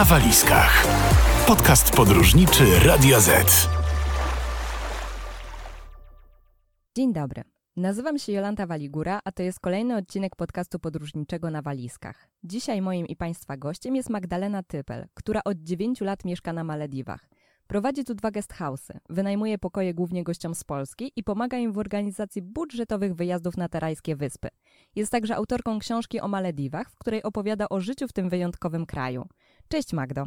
na walizkach. Podcast podróżniczy Radio Z. Dzień dobry. Nazywam się Jolanta Waligura, a to jest kolejny odcinek podcastu podróżniczego na walizkach. Dzisiaj moim i Państwa gościem jest Magdalena Typel, która od 9 lat mieszka na Malediwach. Prowadzi tu dwa guesthouse'y, wynajmuje pokoje głównie gościom z Polski i pomaga im w organizacji budżetowych wyjazdów na te rajskie wyspy. Jest także autorką książki o Malediwach, w której opowiada o życiu w tym wyjątkowym kraju. Cześć Magdo.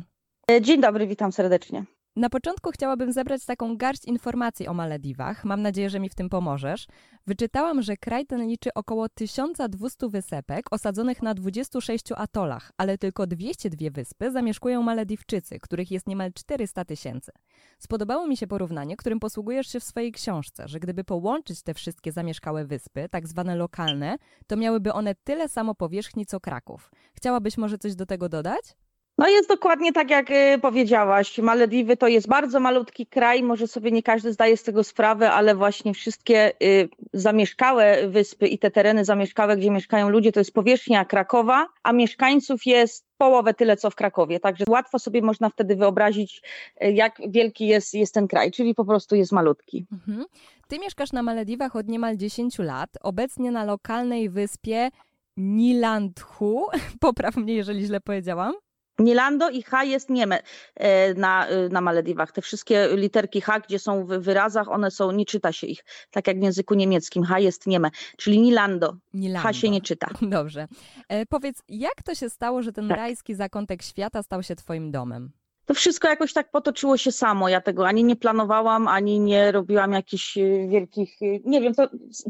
Dzień dobry, witam serdecznie. Na początku chciałabym zebrać taką garść informacji o Malediwach. Mam nadzieję, że mi w tym pomożesz. Wyczytałam, że kraj ten liczy około 1200 wysepek osadzonych na 26 atolach, ale tylko 202 wyspy zamieszkują Malediwczycy, których jest niemal 400 tysięcy. Spodobało mi się porównanie, którym posługujesz się w swojej książce, że gdyby połączyć te wszystkie zamieszkałe wyspy, tak zwane lokalne, to miałyby one tyle samo powierzchni co Kraków. Chciałabyś może coś do tego dodać? No jest dokładnie tak, jak y, powiedziałaś. Malediwy to jest bardzo malutki kraj, może sobie nie każdy zdaje z tego sprawę, ale właśnie wszystkie y, zamieszkałe wyspy i te tereny zamieszkałe, gdzie mieszkają ludzie, to jest powierzchnia Krakowa, a mieszkańców jest połowę tyle, co w Krakowie. Także łatwo sobie można wtedy wyobrazić, y, jak wielki jest, jest ten kraj, czyli po prostu jest malutki. Mhm. Ty mieszkasz na Malediwach od niemal 10 lat, obecnie na lokalnej wyspie Nilandhu. Popraw mnie, jeżeli źle powiedziałam. Nilando i H jest nieme e, na, e, na Malediwach. Te wszystkie literki H, gdzie są w wyrazach, one są, nie czyta się ich, tak jak w języku niemieckim. H jest nieme, czyli Nilando. Nilando. H się nie czyta. Dobrze. E, powiedz, jak to się stało, że ten tak. rajski zakątek świata stał się twoim domem? To wszystko jakoś tak potoczyło się samo. Ja tego ani nie planowałam, ani nie robiłam jakichś y, wielkich, y, nie wiem, to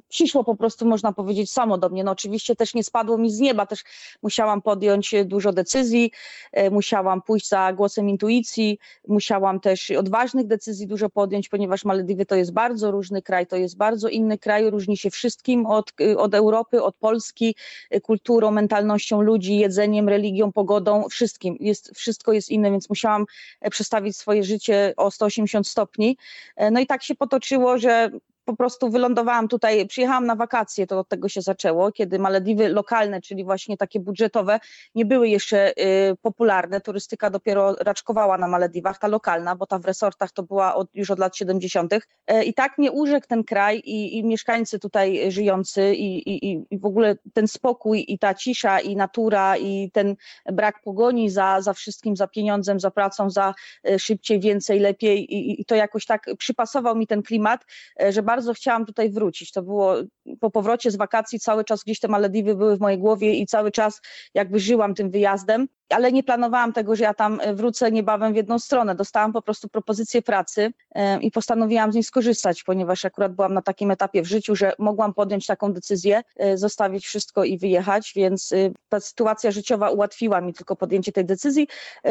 przyszło po prostu, można powiedzieć, samo do mnie. No oczywiście też nie spadło mi z nieba, też musiałam podjąć y, dużo decyzji, musiałam pójść za głosem intuicji, musiałam też odważnych decyzji dużo podjąć, ponieważ Malediwy to jest bardzo różny kraj, to jest bardzo inny kraj, różni się wszystkim od, od Europy, od Polski, kulturą, mentalnością ludzi, jedzeniem, religią, pogodą, wszystkim. Jest, wszystko jest inne, więc musiałam E, przestawić swoje życie o 180 stopni. E, no i tak się potoczyło, że po prostu wylądowałam tutaj, przyjechałam na wakacje, to od tego się zaczęło, kiedy Malediwy lokalne, czyli właśnie takie budżetowe, nie były jeszcze y, popularne. Turystyka dopiero raczkowała na Malediwach, ta lokalna, bo ta w resortach to była od, już od lat 70. E, I tak mnie urzekł ten kraj i, i mieszkańcy tutaj żyjący i, i, i w ogóle ten spokój i ta cisza i natura i ten brak pogoni za, za wszystkim, za pieniądzem, za pracą, za e, szybciej, więcej, lepiej i, i to jakoś tak przypasował mi ten klimat, e, że bardzo chciałam tutaj wrócić. To było po powrocie z wakacji, cały czas gdzieś te Malediwy były w mojej głowie i cały czas jakby żyłam tym wyjazdem ale nie planowałam tego, że ja tam e, wrócę niebawem w jedną stronę. Dostałam po prostu propozycję pracy e, i postanowiłam z niej skorzystać, ponieważ akurat byłam na takim etapie w życiu, że mogłam podjąć taką decyzję, e, zostawić wszystko i wyjechać, więc ta sytuacja życiowa ułatwiła mi tylko podjęcie tej decyzji,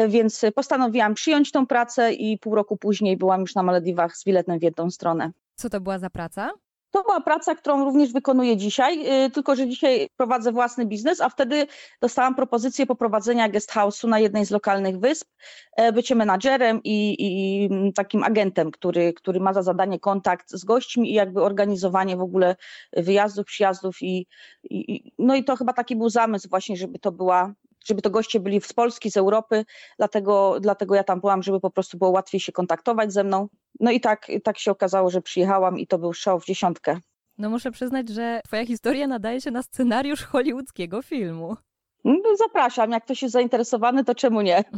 więc postanowiłam przyjąć tą pracę i pół roku później byłam już na Malediwach z biletem w jedną stronę. Co to była za praca? To była praca, którą również wykonuję dzisiaj, y, tylko że dzisiaj prowadzę własny biznes, a wtedy dostałam propozycję poprowadzenia guest house'u na jednej z lokalnych wysp, e, bycie menadżerem i, i, takim agentem, który, który ma za zadanie kontakt z gośćmi i jakby organizowanie w ogóle wyjazdów, przyjazdów i, i no i to chyba taki był zamysł właśnie, żeby to była żeby to goście byli z Polski, z Europy, dlatego, dlatego ja tam byłam, żeby po prostu było łatwiej się kontaktować ze mną. No i tak, tak się okazało, że przyjechałam i to był show w dziesiątkę. No muszę przyznać, że twoja historia nadaje się na scenariusz hollywoodzkiego filmu. No, zapraszam, jak ktoś jest zainteresowany, to czemu nie?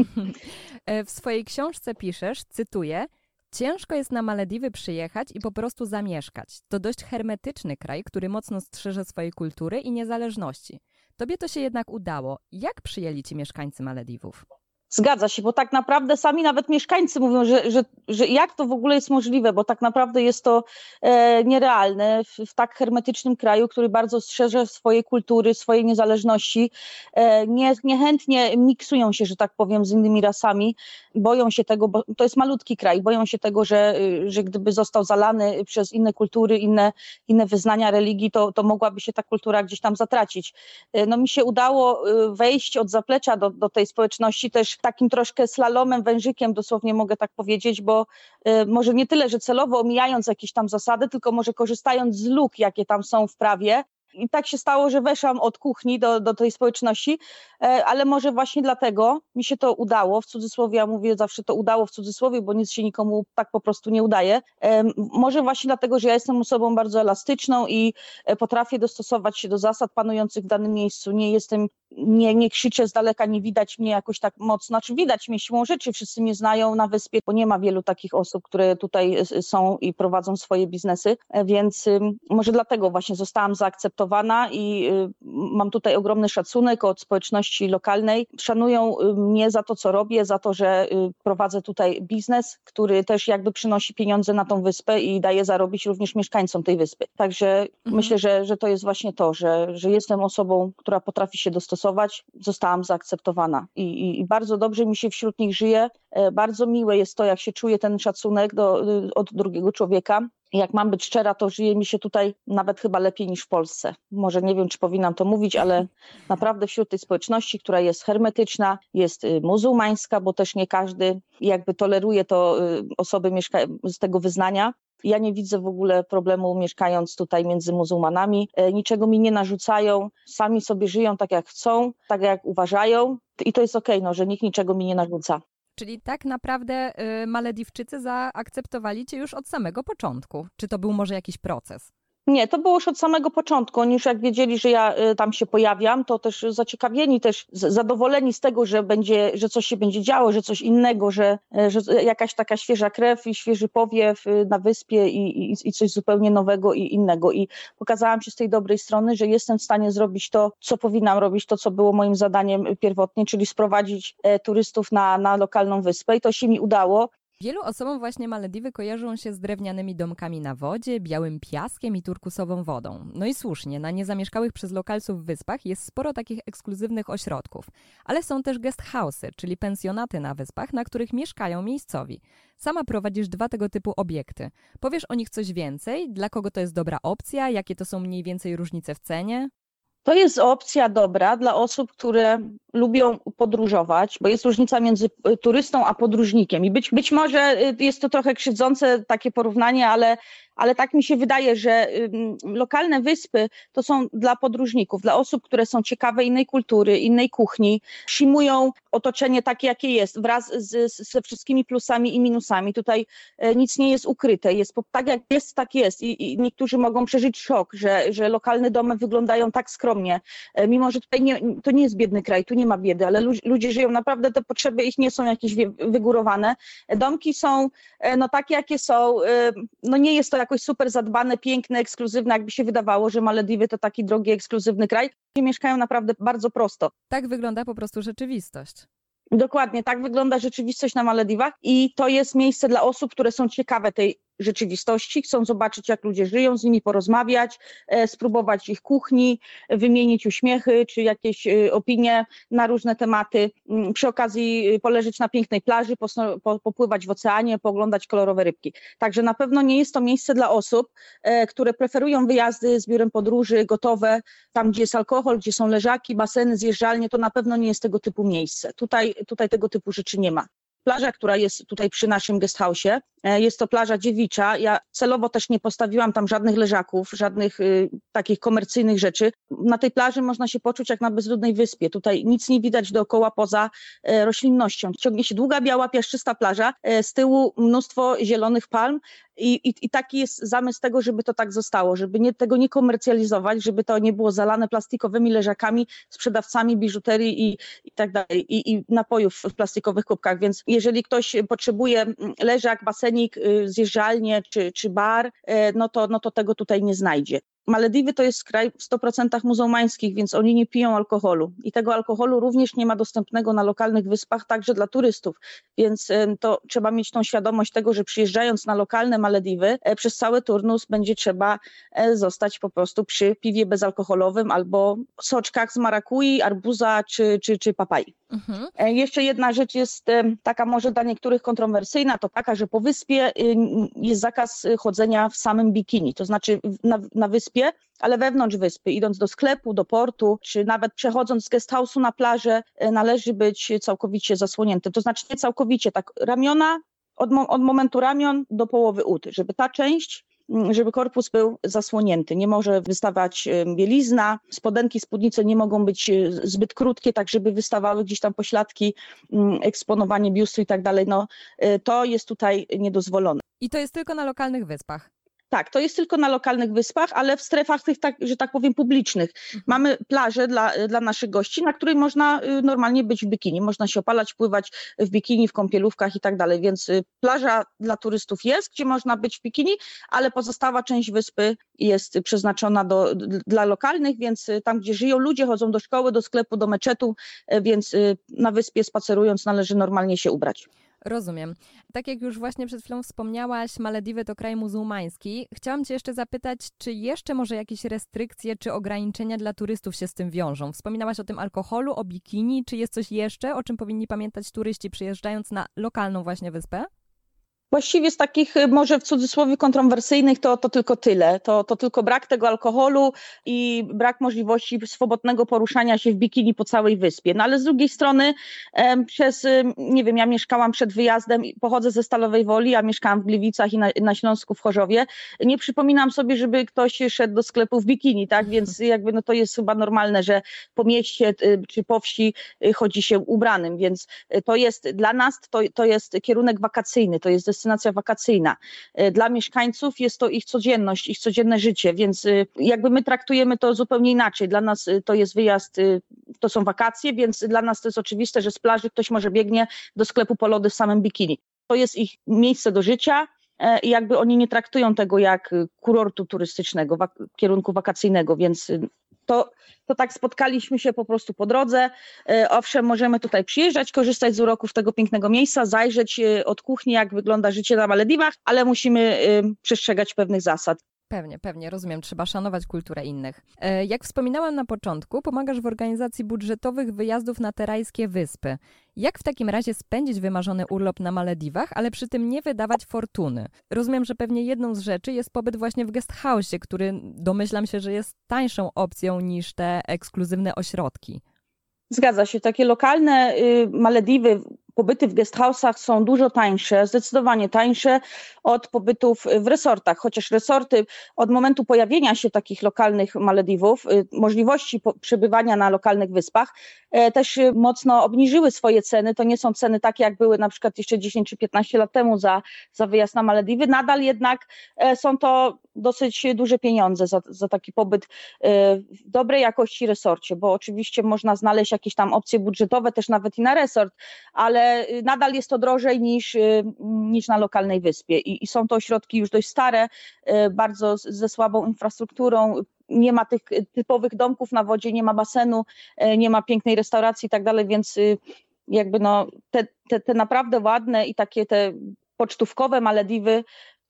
E, w swojej książce piszesz, cytuję, Ciężko jest na Malediwy przyjechać i po prostu zamieszkać. To dość hermetyczny kraj, który mocno strzeże swojej kultury i niezależności. Tobie to się jednak udało. Jak przyjęli ci mieszkańcy Malediwów? Zgadza się, bo tak naprawdę sami nawet mieszkańcy mówią, że, że, że jak to w ogóle jest możliwe, bo tak naprawdę jest to e, nierealne w, w, tak hermetycznym kraju, który bardzo strzeże swojej kultury, swojej niezależności. E, nie, niechętnie miksują się, że tak powiem, z innymi rasami, boją się tego, bo to jest malutki kraj, boją się tego, że, że gdyby został zalany przez inne kultury, inne, inne wyznania religii, to, to mogłaby się ta kultura gdzieś tam zatracić. E, no mi się udało e, wejść od zaplecza do, do tej społeczności też takim troszkę slalomem, wężykiem, dosłownie mogę tak powiedzieć, bo y, może nie tyle, że celowo omijając jakieś tam zasady, tylko może korzystając z luk, jakie tam są w prawie, i tak się stało, że weszłam od kuchni do, do tej społeczności, e, ale może właśnie dlatego mi się to udało, w cudzysłowie, ja mówię zawsze to udało w cudzysłowie, bo nic się nikomu tak po prostu nie udaje. E, może właśnie dlatego, że ja jestem osobą bardzo elastyczną i e, potrafię dostosować się do zasad panujących w danym miejscu. Nie jestem, nie, nie krzyczę z daleka, nie widać mnie jakoś tak mocno, znaczy widać mnie siłą rzeczy, wszyscy mnie znają na wyspie, bo nie ma wielu takich osób, które tutaj są i prowadzą swoje biznesy, więc może dlatego właśnie zostałam zaakceptowana i y, mam tutaj ogromny szacunek od społeczności lokalnej. Szanują y, mnie za to, co robię, za to, że y, prowadzę tutaj biznes, który też jakby przynosi pieniądze na tą wyspę i daje zarobić również mieszkańcom tej wyspy. Także mhm. myślę, że, że to jest właśnie to, że, że jestem osobą, która potrafi się dostosować. Zostałam zaakceptowana i, i, i bardzo dobrze mi się wśród nich żyje. E, bardzo miłe jest to, jak się czuje ten szacunek do, od drugiego człowieka jak mam być szczera, to żyje mi się tutaj nawet chyba lepiej niż w Polsce. Może nie wiem, czy powinnam to mówić, ale naprawdę wśród tej społeczności, która jest hermetyczna, jest y, muzułmańska, bo też nie każdy jakby toleruje to y, osoby z tego wyznania. Ja nie widzę w ogóle problemu mieszkając tutaj między muzułmanami. E, niczego mi nie narzucają, sami sobie żyją tak jak chcą, tak jak uważają i to jest okej, okay, no, że nikt niczego mi nie narzuca. Czyli tak naprawdę y, Malediwczycy zaakceptowali cię już od samego początku. Czy to był może jakiś proces? Nie, to było już od samego początku. Oni już jak wiedzieli, że ja y, tam się pojawiam, to też zaciekawieni, też zadowoleni z tego, że będzie, że coś się będzie działo, że coś innego, że, y, że jakaś taka świeża krew i świeży powiew y, na wyspie i, i, i coś zupełnie nowego i innego. I pokazałam się z tej dobrej strony, że jestem w stanie zrobić to, co powinnam robić, to, co było moim zadaniem pierwotnie, czyli sprowadzić e, turystów na, na lokalną wyspę. I to się mi udało. Wielu osobom właśnie Malediwy kojarzą się z drewnianymi domkami na wodzie, białym piaskiem i turkusową wodą. No i słusznie, na niezamieszkałych przez lokalców wyspach jest sporo takich ekskluzywnych ośrodków. Ale są też guest house'y, czyli pensjonaty na wyspach, na których mieszkają miejscowi. Sama prowadzisz dwa tego typu obiekty. Powiesz o nich coś więcej? Dla kogo to jest dobra opcja? Jakie to są mniej więcej różnice w cenie? To jest opcja dobra dla osób, które lubią podróżować, bo jest różnica między y, turystą a podróżnikiem. I być, być może y, jest to trochę krzywdzące takie porównanie, ale ale tak mi się wydaje, że lokalne wyspy to są dla podróżników, dla osób, które są ciekawe innej kultury, innej kuchni, przyjmują otoczenie takie, jakie jest, wraz z, ze wszystkimi plusami i minusami. Tutaj e, nic nie jest ukryte, jest tak jak jest, tak jest I, i niektórzy mogą przeżyć szok, że, że lokalne domy wyglądają tak skromnie, e, mimo że tutaj nie, to nie jest biedny kraj, tu nie ma biedy, ale ludzie żyją naprawdę, te potrzeby ich nie są jakieś wygórowane. Domki są e, no takie, jakie są, no nie jest to jakoś super zadbane, piękne, ekskluzywne, jakby się wydawało, że Malediwy to taki drogi, ekskluzywny kraj. I mieszkają naprawdę bardzo prosto. Tak wygląda po prostu rzeczywistość. Dokładnie, tak wygląda rzeczywistość na Malediwach i to jest miejsce dla osób, które są ciekawe tej rzeczywistości, chcą zobaczyć, jak ludzie żyją, z nimi porozmawiać, e, spróbować ich kuchni, wymienić uśmiechy czy jakieś e, opinie na różne tematy. Mm, przy okazji e, poleżeć na pięknej plaży, popływać w oceanie, pooglądać kolorowe rybki. Także na pewno nie jest to miejsce dla osób, które preferują wyjazdy z biurem podróży gotowe, tam gdzie jest alkohol, gdzie są leżaki, baseny, zjeżdżalnie, to na pewno nie jest tego typu miejsce. Tutaj, tutaj tego typu rzeczy nie ma plaża, która jest tutaj przy naszym guesthouse'ie, e, jest to plaża dziewicza. Ja celowo też nie postawiłam tam żadnych leżaków, żadnych y, takich komercyjnych rzeczy. Na tej plaży można się poczuć jak na bezludnej wyspie. Tutaj nic nie widać dookoła poza e, roślinnością. Ciągnie się długa, biała, piaszczysta plaża, e, z tyłu mnóstwo zielonych palm, i, i, I, taki jest zamysł tego, żeby to tak zostało, żeby nie, tego nie komercjalizować, żeby to nie było zalane plastikowymi leżakami, sprzedawcami biżuterii i, i tak dalej, i, i napojów w plastikowych kubkach. Więc jeżeli ktoś potrzebuje leżak, basenik, y, zjeżdżalnię czy, czy bar, e, no to, no to tego tutaj nie znajdzie. Malediwy to jest kraj w 100% muzułmańskich, więc oni nie piją alkoholu i tego alkoholu również nie ma dostępnego na lokalnych wyspach, także dla turystów. Więc to trzeba mieć tą świadomość tego, że przyjeżdżając na lokalne Malediwy, e, przez cały turnus będzie trzeba e, zostać po prostu przy piwie bezalkoholowym albo soczkach z marakui, arbuza czy, czy, czy papai. Mhm. E, jeszcze jedna rzecz jest taka może dla niektórych kontrowersyjna, to taka, że po wyspie jest zakaz chodzenia w samym bikini, to znaczy na, na wyspie, ale wewnątrz wyspy, idąc do sklepu, do portu, czy nawet przechodząc z guesthouse'u na plażę, e, należy być całkowicie zasłoniętym. To znaczy nie całkowicie, tak ramiona, od, od momentu ramion do połowy ud, żeby ta część mm, żeby korpus był zasłonięty. Nie może wystawać bielizna, spodenki, spódnice nie mogą być zbyt krótkie, tak żeby wystawały gdzieś tam pośladki, mm, eksponowanie biustu i tak dalej. No, to jest tutaj niedozwolone. I to jest tylko na lokalnych wyspach. Tak, to jest tylko na lokalnych wyspach, ale w strefach tych, tak, że tak powiem, publicznych. Mhm. Mamy plażę dla, dla naszych gości, na której można y, normalnie być w bikini. Można się opalać, pływać w bikini, w kąpielówkach i tak dalej. Więc y, plaża dla turystów jest, gdzie można być w bikini, ale pozostała część wyspy jest przeznaczona do, dla lokalnych, więc y, tam, gdzie żyją ludzie, chodzą do szkoły, do sklepu, do meczetu, więc na wyspie spacerując należy normalnie się ubrać. Rozumiem. Tak jak już właśnie przed chwilą wspomniałaś, Malediwy to kraj muzułmański. Chciałam Cię jeszcze zapytać, czy jeszcze może jakieś restrykcje czy ograniczenia dla turystów się z tym wiążą? Wspominałaś o tym alkoholu, o bikini. Czy jest coś jeszcze, o czym powinni pamiętać turyści przyjeżdżając na lokalną właśnie wyspę? Właściwie z takich y, może w cudzysłowie kontrowersyjnych to, to tylko tyle. To, to tylko brak tego alkoholu i brak możliwości swobodnego poruszania się w bikini po całej wyspie. No ale z drugiej strony przez, y, nie wiem, ja mieszkałam przed wyjazdem, pochodzę ze Stalowej Woli, a mieszkałam w Gliwicach i na, na Śląsku w Chorzowie. Nie przypominam sobie, żeby ktoś szedł do sklepu w bikini, tak? Więc jakby no to jest chyba normalne, że po mieście y, czy po wsi chodzi się ubranym, więc to jest dla nas, to, to jest kierunek wakacyjny, to jest destynacja wakacyjna. E, dla mieszkańców jest to ich codzienność, ich codzienne życie, więc e, jakby my traktujemy to zupełnie inaczej. Dla nas e, to jest wyjazd, to są wakacje, więc dla nas to jest oczywiste, że z plaży ktoś może biegnie do sklepu po lody w samym bikini. To jest ich miejsce do życia, i jakby oni nie traktują tego jak kurortu turystycznego, kierunku wakacyjnego, więc to, to tak spotkaliśmy się po prostu po drodze. E, owszem, możemy tutaj przyjeżdżać, korzystać z uroków tego pięknego miejsca, zajrzeć e, od kuchni, jak wygląda życie na Malediwach, ale musimy e, przestrzegać pewnych zasad. Pewnie, pewnie, rozumiem, trzeba szanować kulturę innych. E, jak wspominałam na początku, pomagasz w organizacji budżetowych wyjazdów na te rajskie wyspy. Jak w takim razie spędzić wymarzony urlop na Malediwach, ale przy tym nie wydawać fortuny? Rozumiem, że pewnie jedną z rzeczy jest pobyt właśnie w guest house, który domyślam się, że jest tańszą opcją niż te ekskluzywne ośrodki. Zgadza się, takie lokalne y, Malediwy, pobyty w guesthouse'ach są dużo tańsze, zdecydowanie tańsze od pobytów w resortach, chociaż resorty od momentu pojawienia się takich lokalnych Malediwów, y, możliwości przebywania na lokalnych wyspach, e, też mocno obniżyły swoje ceny. To nie są ceny takie, jak były na przykład jeszcze 10 czy 15 lat temu za, za wyjazd na Malediwy. Nadal jednak e, są to dosyć duże pieniądze za, za taki pobyt e, w dobrej jakości resorcie, bo oczywiście można znaleźć jakieś tam opcje budżetowe też nawet i na resort, ale y, nadal jest to drożej niż, y, niż na lokalnej wyspie. I, i są to ośrodki już dość stare, y, bardzo ze słabą infrastrukturą, nie ma tych typowych domków na wodzie, nie ma basenu, nie ma pięknej restauracji i tak dalej, więc jakby no te, te, te naprawdę ładne i takie te pocztówkowe Malediwy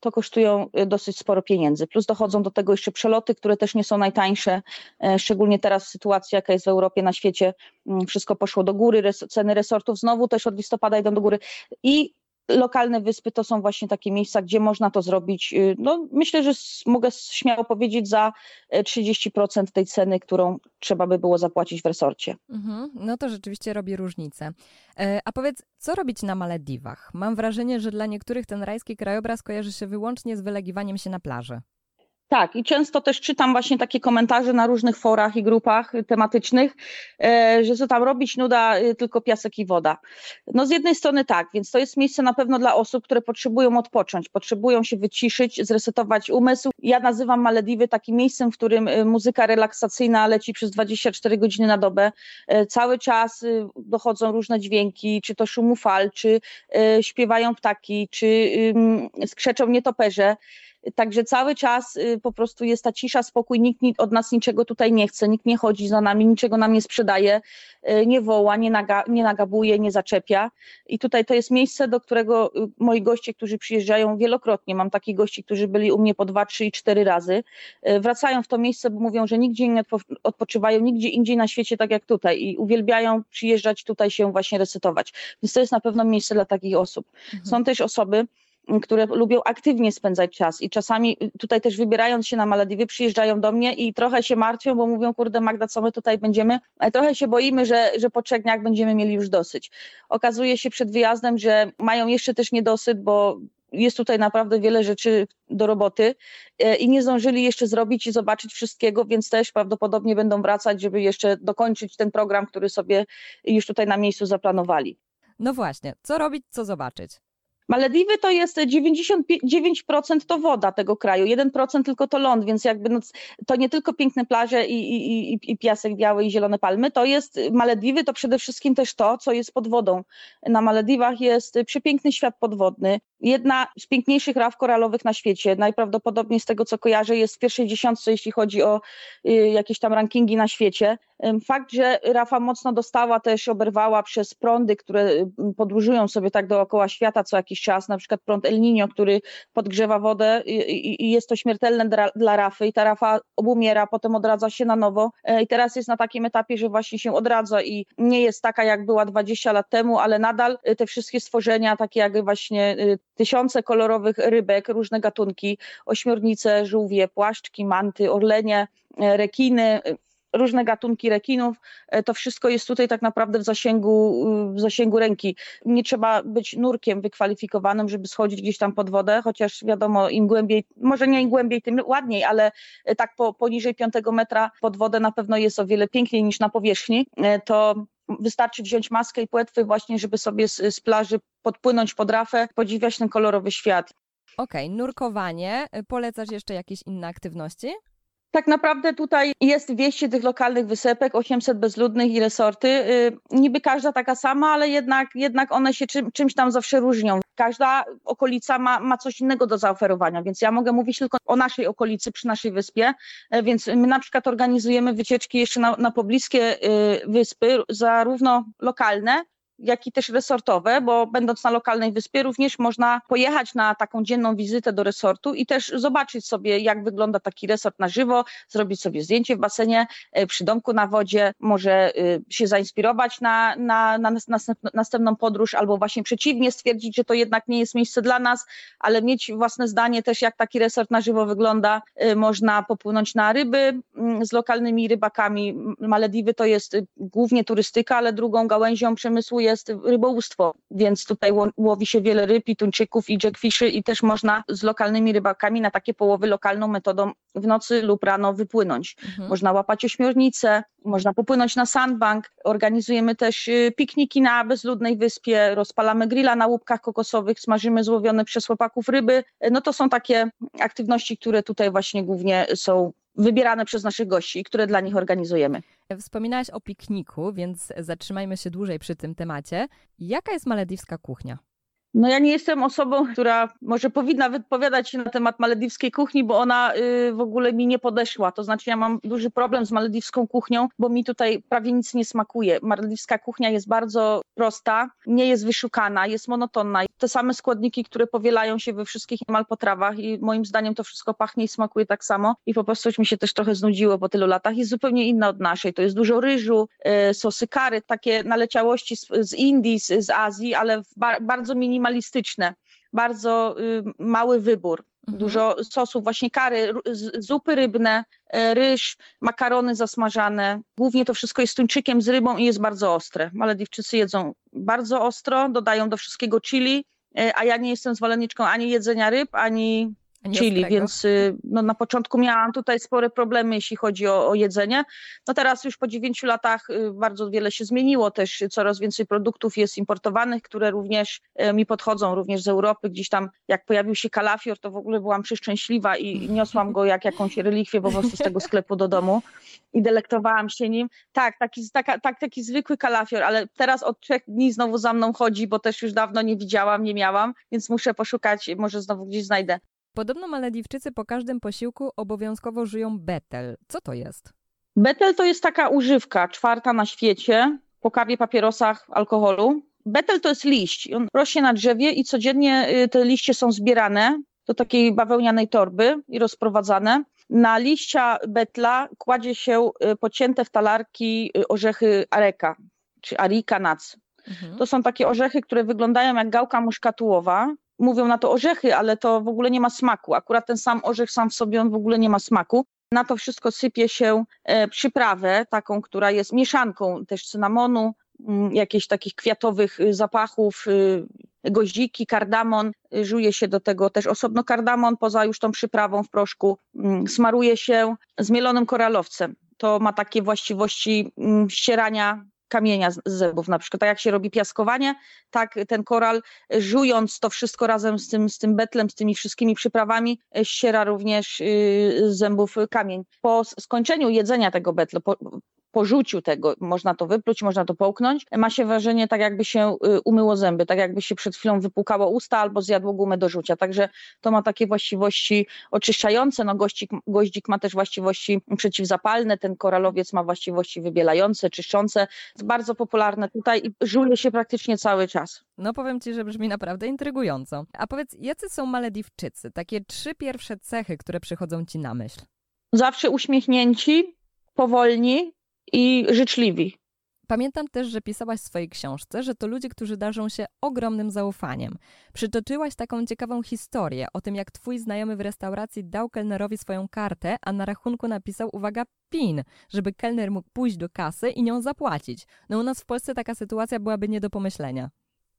to kosztują y, dosyć sporo pieniędzy. Plus dochodzą do tego jeszcze przeloty, które też nie są najtańsze, e, szczególnie teraz sytuacja, jaka jest w Europie, na świecie, mm, wszystko poszło do góry, ceny resortów znowu też od listopada idą do góry. I lokalne wyspy to są właśnie takie miejsca, gdzie można to zrobić. Y, no, myślę, że mogę śmiało powiedzieć za 30% e, tej ceny, którą trzeba by było zapłacić w resorcie. Mhm, no to rzeczywiście robi różnicę. E, a powiedz, co robić na Malediwach? Mam wrażenie, że dla niektórych ten rajski krajobraz kojarzy się wyłącznie z wylegiwaniem się na plaży. Tak, i często też czytam właśnie takie komentarze na różnych forach i grupach tematycznych, e, że co tam robić, nuda, y, tylko piasek i woda. No z jednej strony tak, więc to jest miejsce na pewno dla osób, które potrzebują odpocząć, potrzebują się wyciszyć, zresetować umysł. Ja nazywam Malediwy takim miejscem, w którym y, muzyka relaksacyjna leci przez 24 godziny na dobę. E, cały czas y, dochodzą różne dźwięki, czy to szumu fal, czy śpiewają ptaki, czy skrzeczą nietoperze. Także cały czas y, po prostu jest ta cisza, spokój, nikt od nas niczego tutaj nie chce, nikt nie chodzi za nami, niczego nam nie sprzedaje, y, nie woła, nie, naga, nie nagabuje, nie zaczepia. I tutaj to jest miejsce, do którego y, moi goście, którzy przyjeżdżają wielokrotnie, mam takich gości, którzy byli u mnie po dwa, trzy i cztery razy, wracają w to miejsce, bo mówią, że nigdzie nie odpoczywają, nigdzie indziej na świecie tak jak tutaj i uwielbiają przyjeżdżać tutaj się właśnie resetować. Więc to jest na pewno miejsce dla takich osób. Mhm. Są też osoby, które lubią aktywnie spędzać czas i czasami tutaj też wybierając się na Malediwy przyjeżdżają do mnie i trochę się martwią, bo mówią, kurde Magda, co my tutaj będziemy, trochę się boimy, że, że po trzech dniach będziemy mieli już dosyć. Okazuje się przed wyjazdem, że mają jeszcze też niedosyt, bo jest tutaj naprawdę wiele rzeczy do roboty e, i nie zdążyli jeszcze zrobić i zobaczyć wszystkiego, więc też prawdopodobnie będą wracać, żeby jeszcze dokończyć ten program, który sobie już tutaj na miejscu zaplanowali. No właśnie, co robić, co zobaczyć? Malediwy to jest 99% to woda tego kraju, 1% tylko to ląd, więc jakby no, to nie tylko piękne plaże i, i, i, i, piasek biały i zielone palmy, to jest Malediwy to przede wszystkim też to, co jest pod wodą. Na Malediwach jest przepiękny świat podwodny, jedna z piękniejszych raf koralowych na świecie. Najprawdopodobniej z tego, co kojarzę, jest w pierwszej dziesiątce, jeśli chodzi o y, jakieś tam rankingi na świecie. Fakt, że rafa mocno dostała, też oberwała przez prądy, które y, podróżują sobie tak dookoła świata co jakiś czas, na przykład prąd El Niño, który podgrzewa wodę i, i jest to śmiertelne dla, dla rafy i ta rafa obumiera, potem odradza się na nowo e, i teraz jest na takim etapie, że właśnie się odradza i nie jest taka jak była 20 lat temu, ale nadal y, te wszystkie stworzenia, takie jak właśnie tysiące kolorowych rybek, różne gatunki, ośmiornice, żółwie, płaszczki, manty, orlenie, e, rekiny, różne gatunki rekinów, e, to wszystko jest tutaj tak naprawdę w zasięgu, w zasięgu ręki. Nie trzeba być nurkiem wykwalifikowanym, żeby schodzić gdzieś tam pod wodę, chociaż wiadomo, im głębiej, może nie im głębiej, tym ładniej, ale e, tak po, poniżej 5 metra pod wodę na pewno jest o wiele piękniej niż na powierzchni. To wystarczy wziąć maskę i płetwy właśnie, żeby sobie z, z plaży podpłynąć pod rafę, podziwiać ten kolorowy świat. Okej, okay, nurkowanie. Polecasz jeszcze jakieś inne aktywności? Tak naprawdę tutaj jest 200 tych lokalnych wysepek, 800 bezludnych i resorty. Y, niby każda taka sama, ale jednak, jednak one się czym, czymś tam zawsze różnią. Każda okolica ma, ma coś innego do zaoferowania, więc ja mogę mówić tylko o naszej okolicy, przy naszej wyspie. E, więc my na przykład organizujemy wycieczki jeszcze na, na pobliskie y, wyspy, zarówno lokalne, jak i też resortowe, bo będąc na lokalnej wyspie również można pojechać na taką dzienną wizytę do resortu i też zobaczyć sobie, jak wygląda taki resort na żywo, zrobić sobie zdjęcie w basenie, e, przy domku na wodzie, może e, się zainspirować na, na, na następną podróż, albo właśnie przeciwnie, stwierdzić, że to jednak nie jest miejsce dla nas, ale mieć własne zdanie też, jak taki resort na żywo wygląda. E, można popłynąć na ryby mm, z lokalnymi rybakami. Malediwy to jest głównie turystyka, ale drugą gałęzią przemysłu jest rybołówstwo, więc tutaj łowi się wiele ryb i tuńczyków i jackfishy i też można z lokalnymi rybakami na takie połowy lokalną metodą w nocy lub rano wypłynąć. Mhm. Można łapać ośmiornice, można popłynąć na sandbank, organizujemy też y, pikniki na bezludnej wyspie, rozpalamy grilla na łupkach kokosowych, smażymy złowione przez chłopaków ryby. No to są takie aktywności, które tutaj właśnie głównie są wybierane przez naszych gości, które dla nich organizujemy. Wspominałaś o pikniku, więc zatrzymajmy się dłużej przy tym temacie. Jaka jest malediwska kuchnia? No ja nie jestem osobą, która może powinna wypowiadać się na temat malediwskiej kuchni, bo ona y, w ogóle mi nie podeszła. To znaczy ja mam duży problem z malediwską kuchnią, bo mi tutaj prawie nic nie smakuje. Malediwska kuchnia jest bardzo prosta, nie jest wyszukana, jest monotonna. Te same składniki, które powielają się we wszystkich niemal potrawach i moim zdaniem to wszystko pachnie i smakuje tak samo i po prostu mi się też trochę znudziło po tylu latach. Jest zupełnie inna od naszej. To jest dużo ryżu, y, sosy kary, takie naleciałości z, z Indii, z, z Azji, ale ba bardzo minimalne minimalistyczne, bardzo y, mały wybór. Mhm. Dużo sosów, właśnie kary, zupy rybne, e, ryż, makarony zasmażane. Głównie to wszystko jest tuńczykiem z rybą i jest bardzo ostre. Malediwczycy jedzą bardzo ostro, dodają do wszystkiego chili, e, a ja nie jestem zwolenniczką ani jedzenia ryb, ani chili, więc y, no, na początku miałam tutaj spore problemy, jeśli chodzi o, o jedzenie. No teraz już po dziewięciu latach y, bardzo wiele się zmieniło, też coraz więcej produktów jest importowanych, które również y, mi podchodzą, również z Europy. Gdzieś tam jak pojawił się kalafior, to w ogóle byłam przeszczęśliwa i niosłam go jak jakąś relikwię po prostu z tego sklepu do domu i delektowałam się nim. Tak, taki, taka, tak, taki zwykły kalafior, ale teraz od trzech dni znowu za mną chodzi, bo też już dawno nie widziałam, nie miałam, więc muszę poszukać, może znowu gdzieś znajdę. Podobno Malediwczycy po każdym posiłku obowiązkowo żyją betel. Co to jest? Betel to jest taka używka, czwarta na świecie, po kawie, papierosach, alkoholu. Betel to jest liść. On rośnie na drzewie i codziennie y, te liście są zbierane do takiej bawełnianej torby i rozprowadzane. Na liścia betla kładzie się y, pocięte w talarki y, orzechy areka, czy arika nuts. Mhm. To są takie orzechy, które wyglądają jak gałka muszkatułowa mówią na to orzechy, ale to w ogóle nie ma smaku. Akurat ten sam orzech sam w sobie on w ogóle nie ma smaku. Na to wszystko sypie się e, przyprawę, taką, która jest mieszanką też cynamonu, mm, jakichś takich kwiatowych y, zapachów, y, goździki, kardamon, żuje się do tego też osobno kardamon, poza już tą przyprawą w proszku, mm, smaruje się zmielonym koralowcem. To ma takie właściwości mm, ścierania kamienia z zębów na przykład. Tak jak się robi piaskowanie, tak ten koral żując to wszystko razem z tym, z tym betlem, z tymi wszystkimi przyprawami, ściera również z zębów kamień. Po skończeniu jedzenia tego betlu, po, po rzuciu tego, można to wypluć, można to połknąć, ma się wrażenie tak jakby się y, umyło zęby, tak jakby się przed chwilą wypłukało usta albo zjadło gumę do rzucia, także to ma takie właściwości oczyszczające, no goździk, goździk ma też właściwości przeciwzapalne, ten koralowiec ma właściwości wybielające, czyszczące, jest bardzo popularne tutaj i żuje się praktycznie cały czas. No powiem Ci, że brzmi naprawdę intrygująco. A powiedz, jacy są Malediwczycy? Takie trzy pierwsze cechy, które przychodzą Ci na myśl. Zawsze uśmiechnięci, powolni, i życzliwi. Pamiętam też, że pisałaś w swojej książce, że to ludzie, którzy darzą się ogromnym zaufaniem. Przytoczyłaś taką ciekawą historię o tym, jak twój znajomy w restauracji dał kelnerowi swoją kartę, a na rachunku napisał, uwaga, PIN, żeby kelner mógł pójść do kasy i nią zapłacić. No u nas w Polsce taka sytuacja byłaby nie do pomyślenia.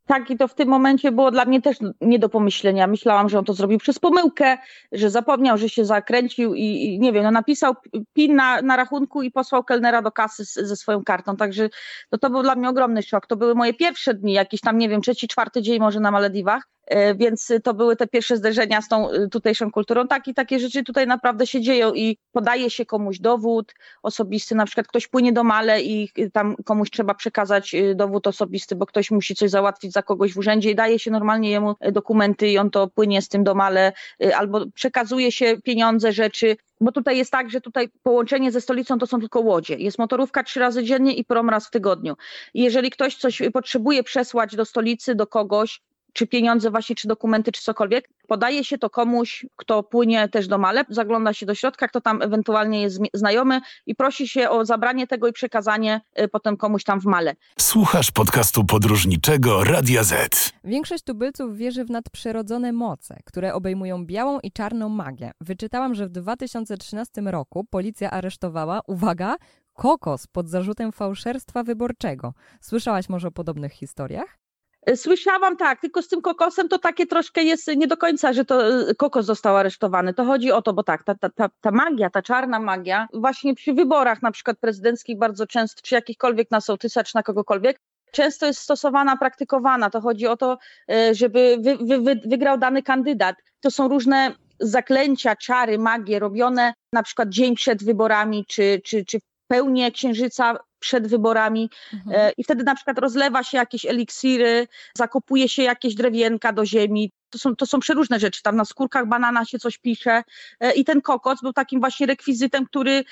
Tak, i to w tym momencie było dla mnie też nie do pomyślenia. Myślałam, że on to zrobił przez pomyłkę, że zapomniał, że się zakręcił i, i nie wiem, no napisał PIN na, na rachunku i posłał kelnera do kasy z, ze swoją kartą. Także no to był dla mnie ogromny szok. To były moje pierwsze dni, jakiś tam, nie wiem, trzeci, czwarty dzień może na Malediwach. E, więc to były te pierwsze zderzenia z tą e, tutejszą kulturą. Tak i takie rzeczy tutaj naprawdę się dzieją i podaje się komuś dowód osobisty, na przykład ktoś płynie do Male i tam komuś trzeba przekazać e, dowód osobisty, bo ktoś musi coś załatwić za kogoś w urzędzie i daje się normalnie jemu dokumenty i on to płynie z tym do Male albo przekazuje się pieniądze, rzeczy, bo tutaj jest tak, że tutaj połączenie ze stolicą to są tylko łodzie. Jest motorówka trzy razy dziennie i prom raz w tygodniu. Jeżeli ktoś coś potrzebuje przesłać do stolicy, do kogoś, czy pieniądze właśnie, czy dokumenty, czy cokolwiek. Podaje się to komuś, kto płynie też do Maleb, zagląda się do środka, kto tam ewentualnie jest znajomy i prosi się o zabranie tego i przekazanie y, potem komuś tam w Male. Słuchasz podcastu podróżniczego Radia Z. Większość tubylców wierzy w nadprzyrodzone moce, które obejmują białą i czarną magię. Wyczytałam, że w 2013 roku policja aresztowała, uwaga, kokos pod zarzutem fałszerstwa wyborczego. Słyszałaś może o podobnych historiach? Słyszałam tak, tylko z tym kokosem to takie troszkę jest nie do końca, że to e, kokos został aresztowany. To chodzi o to, bo tak, ta, ta, ta, ta magia, ta czarna magia, właśnie przy wyborach na przykład prezydenckich bardzo często, czy jakichkolwiek na sołtysa, czy na kogokolwiek, często jest stosowana, praktykowana. To chodzi o to, e, żeby wy, wy, wy, wygrał dany kandydat. To są różne zaklęcia, czary, magie robione na przykład dzień przed wyborami, czy, czy, czy pełnię księżyca przed wyborami mhm. E, i wtedy na przykład rozlewa się jakieś eliksiry, zakopuje się jakieś drewienka do ziemi, to są, to są przeróżne rzeczy. Tam na skórkach banana się coś pisze. E, I ten kokos był takim właśnie rekwizytem, który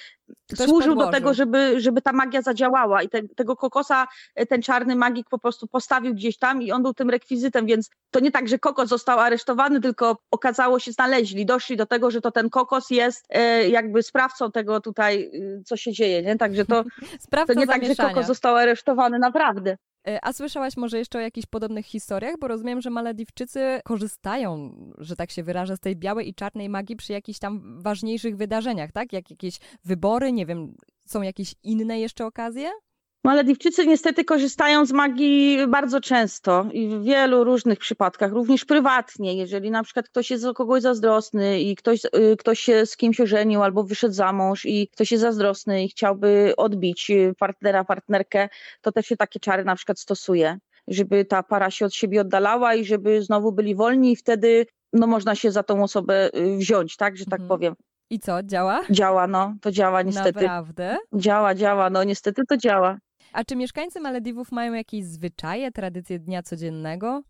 Ktoś służył podłożył. do tego, żeby, żeby ta magia zadziałała. I te, tego kokosa e, ten czarny magik po prostu postawił gdzieś tam i on był tym rekwizytem, więc to nie tak, że kokos został aresztowany, tylko okazało się, znaleźli, doszli do tego, że to ten kokos jest e, jakby sprawcą tego tutaj, co się dzieje. Nie? Także to, to nie tak, że kokos został aresztowany, naprawdę. E, a słyszałaś może jeszcze o jakichś podobnych historiach? Bo rozumiem, że Malediwczycy korzystają, że tak się wyrażę, z tej białej i czarnej magii przy jakichś tam ważniejszych wydarzeniach, tak? Jak jakieś wybory, nie wiem, są jakieś inne jeszcze okazje? Malediwczycy niestety korzystają z magii bardzo często i w wielu różnych przypadkach, również prywatnie. Jeżeli na przykład ktoś jest o kogoś zazdrosny i ktoś, y, ktoś się z kimś ożenił albo wyszedł za mąż i ktoś jest zazdrosny i chciałby odbić y, partnera, partnerkę, to też się takie czary na przykład stosuje, żeby ta para się od siebie oddalała i żeby znowu byli wolni i wtedy no, można się za tą osobę y, wziąć, tak, że tak mhm. powiem. I co, działa? Działa, no, to działa niestety. Naprawdę? Działa, działa, no niestety to działa. A czy mieszkańcy Malediwów mają jakieś zwyczaje, tradycje dnia codziennego?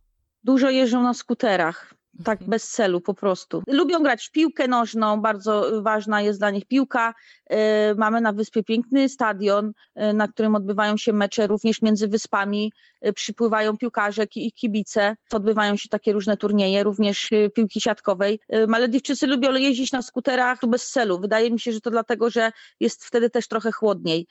Dużo jeżdżą na skuterach tak mhm. bez celu po prostu. Lubią grać w piłkę nożną, bardzo ważna jest dla nich piłka. E, mamy na wyspie piękny stadion, e, na którym odbywają się mecze również między wyspami. Przypływają piłkarze i kibice. Odbywają się takie różne turnieje, również piłki siatkowej. Malediwczycy lubią jeździć na skuterach bez celu. Wydaje mi się, że to dlatego, że jest wtedy też trochę chłodniej.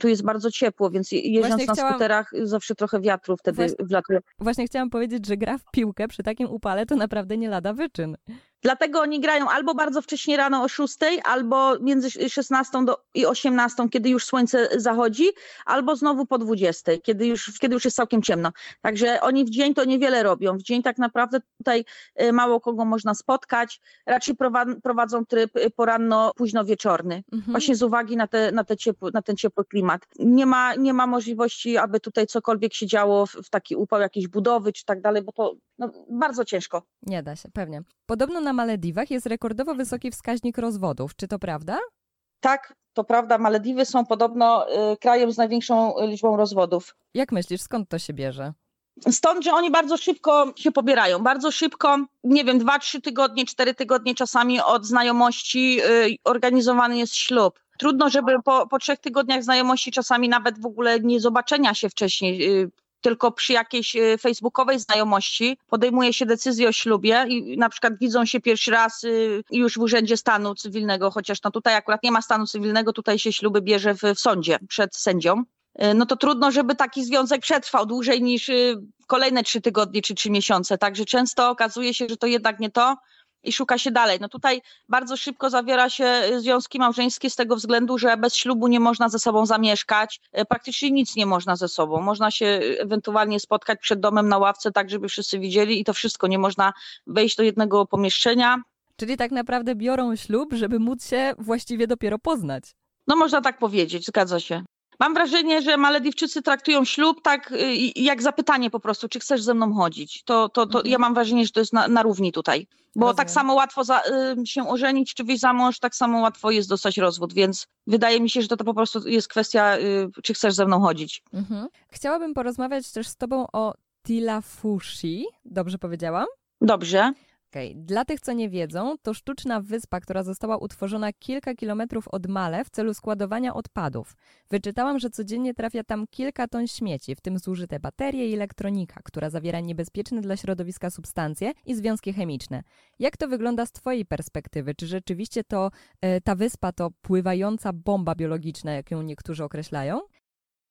Tu jest bardzo ciepło, więc jeżdżąc Właśnie na chciałam... skuterach zawsze trochę wiatru wtedy Właśnie... wlatuje. Właśnie chciałam powiedzieć, że gra w piłkę przy takim upale to naprawdę nie lada wyczyn. Dlatego oni grają albo bardzo wcześnie rano o 6, albo między 16 do, i 18, kiedy już słońce zachodzi, albo znowu po 20, kiedy już, kiedy już jest całkiem ciemno. Także oni w dzień to niewiele robią. W dzień tak naprawdę tutaj y, mało kogo można spotkać. Raczej prowadzą tryb y, poranno, późno wieczorny. Mhm. Właśnie z uwagi na, te, na, te ciepły, na ten ciepły klimat. Nie ma, nie ma możliwości, aby tutaj cokolwiek się działo w, w taki upał jakiejś budowy czy tak dalej, bo to no, bardzo ciężko. Nie da się, pewnie. Podobno na Malediwach jest rekordowo wysoki wskaźnik rozwodów. Czy to prawda? Tak, to prawda. Malediwy są podobno y, krajem z największą liczbą rozwodów. Jak myślisz, skąd to się bierze? Stąd, że oni bardzo szybko się pobierają. Bardzo szybko, nie wiem, dwa, trzy tygodnie, cztery tygodnie czasami od znajomości y, organizowany jest ślub. Trudno, żeby po, po trzech tygodniach znajomości, czasami nawet w ogóle nie zobaczenia się wcześniej, y, tylko przy jakiejś y, facebookowej znajomości podejmuje się decyzję o ślubie i na przykład widzą się pierwszy raz y, już w Urzędzie Stanu Cywilnego, chociaż no tutaj akurat nie ma stanu cywilnego, tutaj się śluby bierze w, w sądzie przed sędzią y, no to trudno, żeby taki związek przetrwał dłużej niż kolejne trzy tygodnie czy trzy miesiące. Także często okazuje się, że to jednak nie to i szuka się dalej. No tutaj bardzo szybko zawiera się związki małżeńskie z tego względu, że bez ślubu nie można ze sobą zamieszkać, e, praktycznie nic nie można ze sobą. Można się ewentualnie spotkać przed domem na ławce, tak żeby wszyscy widzieli i to wszystko. Nie można wejść do jednego pomieszczenia. Czyli tak naprawdę biorą ślub, żeby móc się właściwie dopiero poznać. No można tak powiedzieć, zgadza się. Mam wrażenie, że Malediwczycy traktują ślub tak y, jak zapytanie po prostu, czy chcesz ze mną chodzić. To, to, to mhm. ja mam wrażenie, że to jest na, na równi tutaj. Bo Rozumiem. tak samo łatwo za, y, się ożenić czy wyjść za mąż, tak samo łatwo jest dostać rozwód, więc wydaje mi się, że to, to po prostu jest kwestia, y, czy chcesz ze mną chodzić. Mhm. Chciałabym porozmawiać też z tobą o Tilafushi. Dobrze powiedziałam? Dobrze. Okay. Dla tych, co nie wiedzą, to sztuczna wyspa, która została utworzona kilka kilometrów od Male w celu składowania odpadów. Wyczytałam, że codziennie trafia tam kilka ton śmieci, w tym zużyte baterie i elektronika, która zawiera niebezpieczne dla środowiska substancje i związki chemiczne. Jak to wygląda z Twojej perspektywy? Czy rzeczywiście to e, ta wyspa to pływająca bomba biologiczna, jak ją niektórzy określają?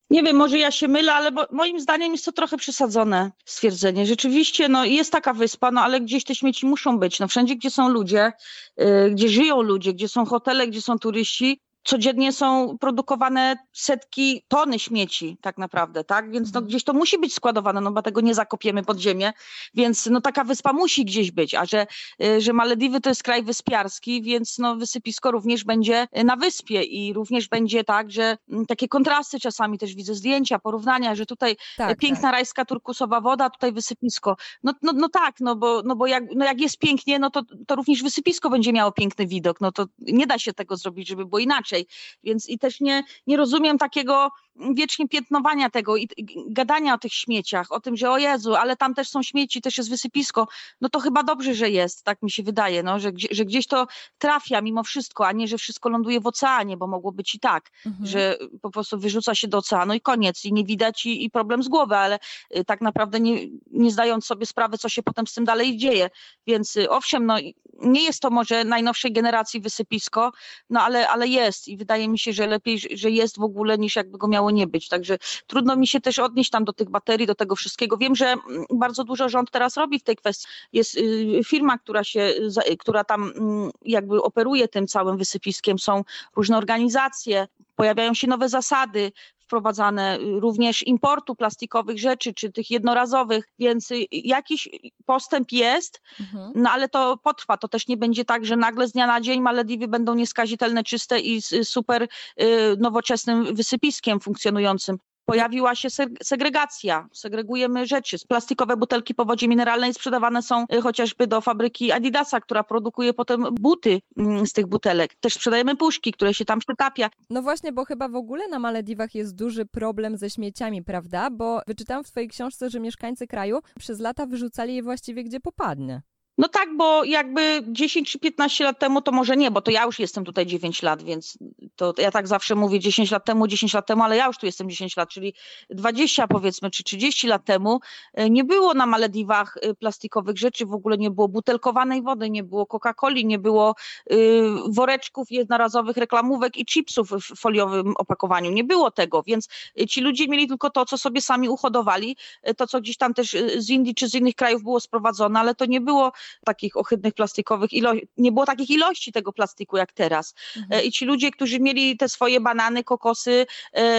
Nie wiem, może ja się mylę, ale moim zdaniem jest to trochę przesadzone stwierdzenie. Rzeczywiście, no jest taka wyspa, no ale gdzieś te śmieci muszą być. No wszędzie, gdzie są ludzie, yy, gdzie żyją ludzie, gdzie są hotele, gdzie są turyści, codziennie są produkowane setki tony śmieci tak naprawdę, tak? Więc no, mhm. gdzieś to musi być składowane, no bo tego nie zakopiemy pod ziemię, więc no taka wyspa musi gdzieś być, a że, y, że Malediwy to jest kraj wyspiarski, więc no wysypisko również będzie na wyspie i również będzie tak, że mm, takie kontrasty czasami też widzę zdjęcia, porównania, że tutaj tak, piękna tak. rajska turkusowa woda, tutaj wysypisko. No, no, no tak, no bo, no bo jak, no jak jest pięknie, no to, to również wysypisko będzie miało piękny widok, no to nie da się tego zrobić, żeby było inaczej inaczej. Więc i też nie, nie rozumiem takiego wiecznie piętnowania tego i gadania o tych śmieciach, o tym, że o Jezu, ale tam też są śmieci, też jest wysypisko, no to chyba dobrze, że jest, tak mi się wydaje, no, że, że gdzieś to trafia mimo wszystko, a nie, że wszystko ląduje w oceanie, bo mogło być i tak, mhm. że po prostu wyrzuca się do oceanu i koniec, i nie widać i, i problem z głowy, ale y, tak naprawdę nie, nie zdając sobie sprawy, co się potem z tym dalej dzieje. Więc y, owszem, no nie jest to może najnowszej generacji wysypisko, no ale, ale jest i wydaje mi się, że lepiej, że jest w ogóle niż jakby go miało nie być. Także trudno mi się też odnieść tam do tych baterii, do tego wszystkiego. Wiem, że mm, bardzo dużo rząd teraz robi w tej kwestii. Jest y, firma, która się, która tam mm, jakby operuje tym całym wysypiskiem, są różne organizacje, pojawiają się nowe zasady, wprowadzane y, również importu plastikowych rzeczy, czy tych jednorazowych, więc y, jakiś postęp jest, mhm. no ale to potrwa. To też nie będzie tak, że nagle z dnia na dzień Malediwy będą nieskazitelne, czyste i z super y, nowoczesnym wysypiskiem funkcjonującym pojawiła się segregacja. Segregujemy rzeczy. Plastikowe butelki po wodzie mineralnej sprzedawane są y, chociażby do fabryki Adidasa, która produkuje potem buty mm, z tych butelek. Też sprzedajemy puszki, które się tam przetapia. No właśnie, bo chyba w ogóle na Malediwach jest duży problem ze śmieciami, prawda? Bo wyczytałam w twojej książce, że mieszkańcy kraju przez lata wyrzucali je właściwie gdzie popadnie. No tak, bo jakby 10 czy 15 lat temu to może nie, bo to ja już jestem tutaj 9 lat, więc to ja tak zawsze mówię 10 lat temu, 10 lat temu, ale ja już tu jestem 10 lat, czyli 20 powiedzmy, czy 30 lat temu e, nie było na Malediwach e, plastikowych rzeczy, w ogóle nie było butelkowanej wody, nie było Coca-Coli, nie było y, woreczków jednorazowych reklamówek i chipsów w foliowym opakowaniu. Nie było tego, więc ci ludzie mieli tylko to, co sobie sami uhodowali, to co gdzieś tam też z Indii czy z innych krajów było sprowadzone, ale to nie było takich ohydnych plastikowych ilości, nie było takich ilości tego plastiku jak teraz. Mhm. I ci ludzie, którzy mieli te swoje banany, kokosy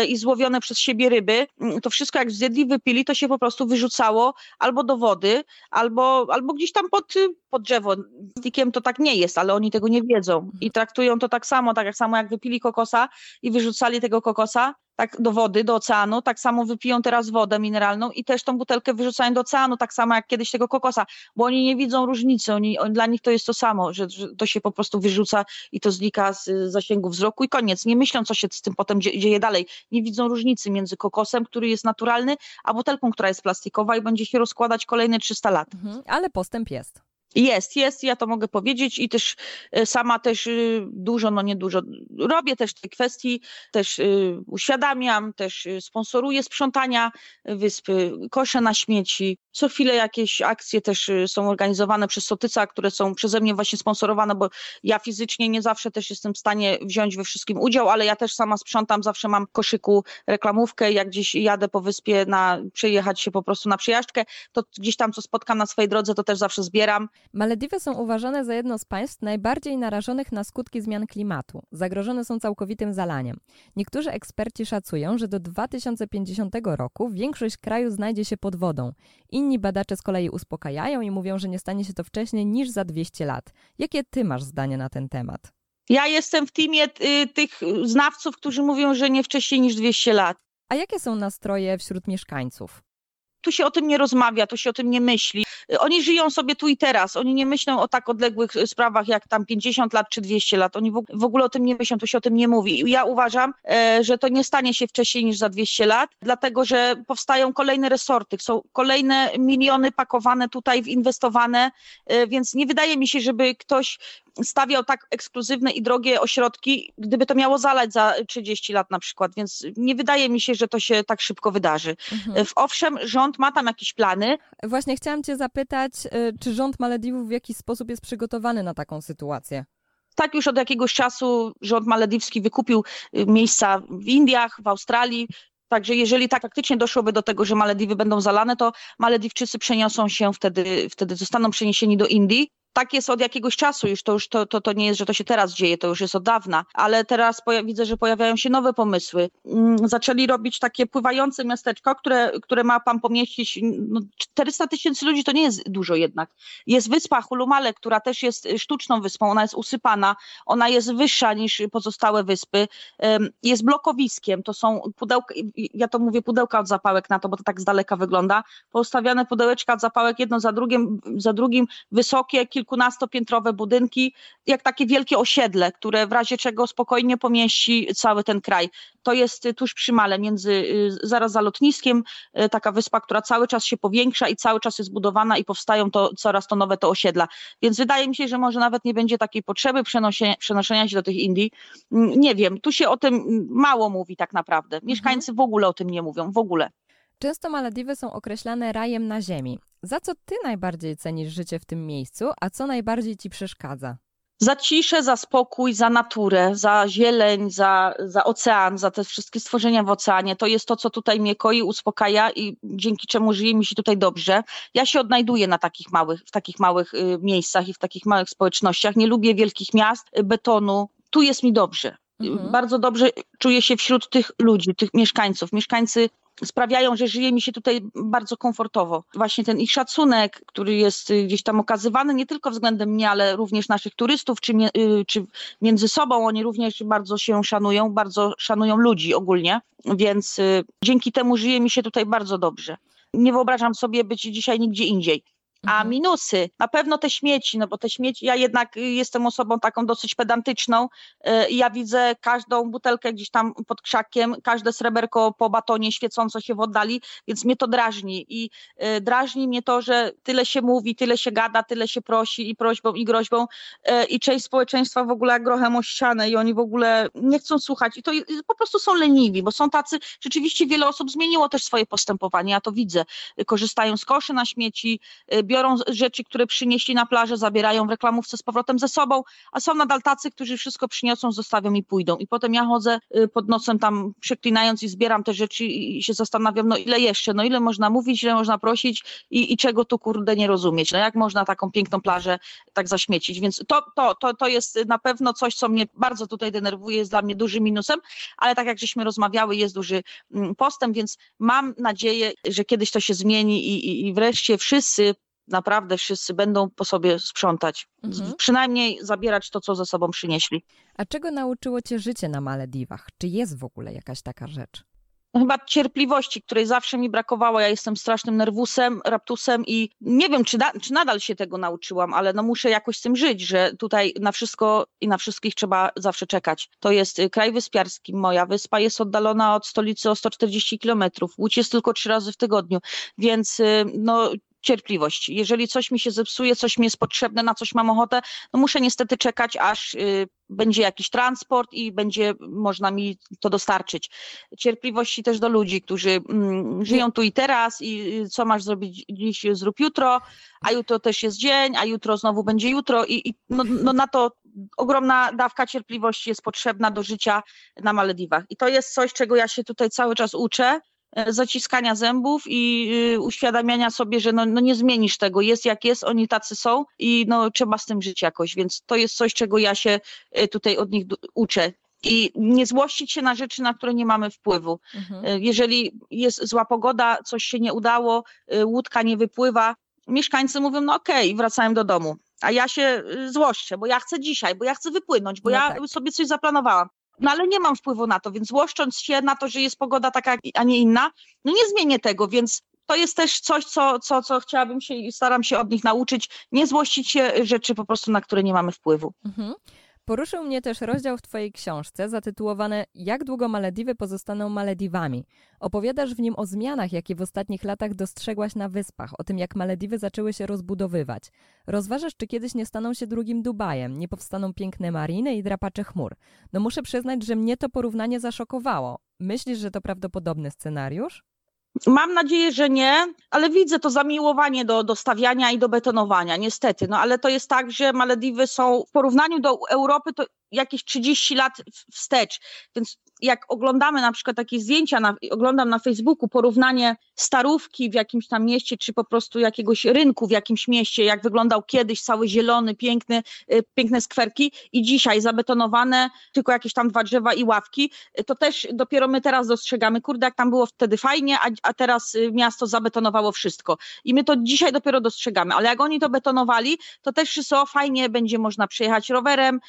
i złowione przez siebie ryby, to wszystko jak zjedli, wypili, to się po prostu wyrzucało albo do wody, albo, albo gdzieś tam pod, pod drzewo. Plastikiem to tak nie jest, ale oni tego nie wiedzą i traktują to tak samo, tak jak samo jak wypili kokosa i wyrzucali tego kokosa, tak do wody, do oceanu, tak samo wypiją teraz wodę mineralną i też tą butelkę wyrzucają do oceanu, tak samo jak kiedyś tego kokosa, bo oni nie widzą różnicy, oni, on, dla nich to jest to samo, że, że, to się po prostu wyrzuca i to znika z zasięgu wzroku i koniec. Nie myślą, co się z tym potem dzieje dalej. Nie widzą różnicy między kokosem, który jest naturalny, a butelką, która jest plastikowa i będzie się rozkładać kolejne 300 lat. Mhm, ale postęp jest. Jest, jest, ja to mogę powiedzieć i też e, sama też y, dużo, no nie dużo, robię też tej kwestii, też y, uświadamiam, też sponsoruję sprzątania wyspy, koszę na śmieci. Co chwilę jakieś akcje też są organizowane przez Sotyca, które są przeze mnie właśnie sponsorowane, bo ja fizycznie nie zawsze też jestem w stanie wziąć we wszystkim udział, ale ja też sama sprzątam, zawsze mam koszyku reklamówkę, jak gdzieś jadę po wyspie na przejechać się po prostu na przyjażdżkę, to gdzieś tam co spotkam na swojej drodze, to też zawsze zbieram. Malediwy są uważane za jedno z państw najbardziej narażonych na skutki zmian klimatu. Zagrożone są całkowitym zalaniem. Niektórzy eksperci szacują, że do 2050 roku większość kraju znajdzie się pod wodą. Inni badacze z kolei uspokajają i mówią, że nie stanie się to wcześniej niż za 200 lat. Jakie ty masz zdanie na ten temat? Ja jestem w teamie y, tych znawców, którzy mówią, że nie wcześniej niż 200 lat. A jakie są nastroje wśród mieszkańców? Tu się o tym nie rozmawia, tu się o tym nie myśli. Oni żyją sobie tu i teraz, oni nie myślą o tak odległych sprawach jak tam 50 lat czy 200 lat, oni w ogóle o tym nie myślą, tu się o tym nie mówi. Ja uważam, e, że to nie stanie się wcześniej niż za 200 lat, dlatego że powstają kolejne resorty, są kolejne miliony pakowane tutaj, inwestowane, e, więc nie wydaje mi się, żeby ktoś stawiał tak ekskluzywne i drogie ośrodki, gdyby to miało zalać za 30 lat na przykład, więc nie wydaje mi się, że to się tak szybko wydarzy. Mhm. Owszem, rząd ma tam jakieś plany. Właśnie chciałam cię zapytać, y, czy rząd Malediwów w jakiś sposób jest przygotowany na taką sytuację? Tak, już od jakiegoś czasu rząd malediwski wykupił y, miejsca w Indiach, w Australii, Także jeżeli tak faktycznie doszłoby do tego, że Malediwy będą zalane, to Malediwczycy przeniosą się wtedy, wtedy zostaną przeniesieni do Indii tak jest od jakiegoś czasu już, to już to, to, to nie jest, że to się teraz dzieje, to już jest od dawna, ale teraz widzę, że pojawiają się nowe pomysły. Mm, zaczęli robić takie pływające miasteczko, które, które ma pan pomieścić, no 400 tysięcy ludzi to nie jest dużo jednak. Jest wyspa Hulumale, która też jest sztuczną wyspą, ona jest usypana, ona jest wyższa niż pozostałe wyspy, jest blokowiskiem, to są pudełka, ja to mówię pudełka od zapałek na to, bo to tak z daleka wygląda, postawiane pudełeczka od zapałek jedno za drugim, za drugim wysokie, kilka kilkunastopiętrowe budynki, jak takie wielkie osiedle, które w razie czego spokojnie pomieści cały ten kraj. To jest tuż przy Male, między, y, zaraz za lotniskiem, y, taka wyspa, która cały czas się powiększa i cały czas jest budowana i powstają to coraz to nowe to osiedla. Więc wydaje mi się, że może nawet nie będzie takiej potrzeby przenoszenia, przenoszenia się do tych Indii. Mm, nie wiem, tu się o tym mało mówi tak naprawdę. Mieszkańcy mhm. w ogóle o tym nie mówią, w ogóle. Często Malediwy są określane rajem na ziemi. Za co ty najbardziej cenisz życie w tym miejscu, a co najbardziej ci przeszkadza? Za ciszę, za spokój, za naturę, za zieleń, za, za ocean, za te wszystkie stworzenia w oceanie. To jest to, co tutaj mnie koi, uspokaja i dzięki czemu żyje mi się tutaj dobrze. Ja się odnajduję na takich małych, w takich małych y, miejscach i w takich małych społecznościach. Nie lubię wielkich miast, y, betonu. Tu jest mi dobrze. Mhm. Bardzo dobrze czuję się wśród tych ludzi, tych mieszkańców. Mieszkańcy sprawiają, że żyje mi się tutaj bardzo komfortowo. Właśnie ten ich szacunek, który jest y, gdzieś tam okazywany nie tylko względem mnie, ale również naszych turystów, czy, y, czy między sobą, oni również bardzo się szanują, bardzo szanują ludzi ogólnie, więc y, dzięki temu żyje mi się tutaj bardzo dobrze. Nie wyobrażam sobie być dzisiaj nigdzie indziej. A mhm. minusy, na pewno te śmieci, no bo te śmieci, ja jednak jestem osobą taką dosyć pedantyczną y, i ja widzę każdą butelkę gdzieś tam pod krzakiem, każde sreberko po batonie świecąco się w oddali, więc mnie to drażni. I y, drażni mnie to, że tyle się mówi, tyle się gada, tyle się prosi i prośbą i groźbą y, i część społeczeństwa w ogóle grochem o ścianę i oni w ogóle nie chcą słuchać. I to po prostu są leniwi, bo są tacy, rzeczywiście wiele osób zmieniło też swoje postępowanie, ja to widzę, korzystają z koszy na śmieci, biorą rzeczy, które przynieśli na plażę, zabierają w reklamówce z powrotem ze sobą, a są nadal tacy, którzy wszystko przyniosą, zostawią i pójdą. I potem ja chodzę y, pod nosem tam przeklinając i zbieram te rzeczy i się zastanawiam, no ile jeszcze, no ile można mówić, ile można prosić i, i czego tu kurde nie rozumieć. No jak można taką piękną plażę tak zaśmiecić? Więc to, to, to, to jest na pewno coś, co mnie bardzo tutaj denerwuje, jest dla mnie dużym minusem, ale tak jak żeśmy rozmawiały, jest duży mm, postęp, więc mam nadzieję, że kiedyś to się zmieni i, i, i wreszcie wszyscy naprawdę wszyscy będą po sobie sprzątać. Mhm. Przynajmniej zabierać to, co ze sobą przynieśli. A czego nauczyło cię życie na Malediwach? Czy jest w ogóle jakaś taka rzecz? Chyba cierpliwości, której zawsze mi brakowało. Ja jestem strasznym nerwusem, raptusem i nie wiem, czy, czy nadal się tego nauczyłam, ale no muszę jakoś z tym żyć, że tutaj na wszystko i na wszystkich trzeba zawsze czekać. To jest y, kraj wyspiarski. Moja wyspa jest oddalona od stolicy o 140 kilometrów. Łódź jest tylko trzy razy w tygodniu, więc y, no cierpliwość. Jeżeli coś mi się zepsuje, coś mi jest potrzebne, na coś mam ochotę, no muszę niestety czekać, aż y, będzie jakiś transport i będzie można mi to dostarczyć. Cierpliwości też do ludzi, którzy mm, żyją tu i teraz i y, co masz zrobić dziś, zrób jutro, a jutro też jest dzień, a jutro znowu będzie jutro i, i no, no na to ogromna dawka cierpliwości jest potrzebna do życia na Malediwach. I to jest coś, czego ja się tutaj cały czas uczę zaciskania zębów i y, uświadamiania sobie, że no, no nie zmienisz tego, jest jak jest, oni tacy są i no trzeba z tym żyć jakoś, więc to jest coś, czego ja się e, tutaj od nich uczę i nie złościć się na rzeczy, na które nie mamy wpływu. Mhm. E, jeżeli jest zła pogoda, coś się nie udało, łódka nie wypływa, mieszkańcy mówią, no okej, okay, wracają do domu. A ja się złoszczę, bo ja chcę dzisiaj, bo ja chcę wypłynąć, bo no ja tak. sobie coś zaplanowałam. No ale nie mam wpływu na to, więc złoszcząc się na to, że jest pogoda taka, a nie inna, no nie zmienię tego, więc to jest też coś, co, co, co chciałabym się i staram się od nich nauczyć, nie złościć się rzeczy po prostu, na które nie mamy wpływu. Mhm. Poruszył mnie też rozdział w Twojej książce zatytułowany Jak długo Malediwy pozostaną Malediwami. Opowiadasz w nim o zmianach, jakie w ostatnich latach dostrzegłaś na wyspach, o tym jak Malediwy zaczęły się rozbudowywać. Rozważasz, czy kiedyś nie staną się drugim Dubajem, nie powstaną piękne mariny i drapacze chmur. No muszę przyznać, że mnie to porównanie zaszokowało. Myślisz, że to prawdopodobny scenariusz? Mam nadzieję, że nie, ale widzę to zamiłowanie do, do stawiania i do betonowania, niestety. No ale to jest tak, że Malediwy są w porównaniu do Europy to jakieś 30 lat wstecz. Więc jak oglądamy na przykład takie zdjęcia, na, oglądam na Facebooku porównanie starówki w jakimś tam mieście, czy po prostu jakiegoś rynku w jakimś mieście, jak wyglądał kiedyś, cały zielony, piękny, y, piękne skwerki i dzisiaj zabetonowane, tylko jakieś tam dwa drzewa i ławki, y, to też dopiero my teraz dostrzegamy, kurde, jak tam było wtedy fajnie, a, a teraz y, miasto zabetonowało wszystko. I my to dzisiaj dopiero dostrzegamy, ale jak oni to betonowali, to też wszystko fajnie będzie można przejechać rowerem,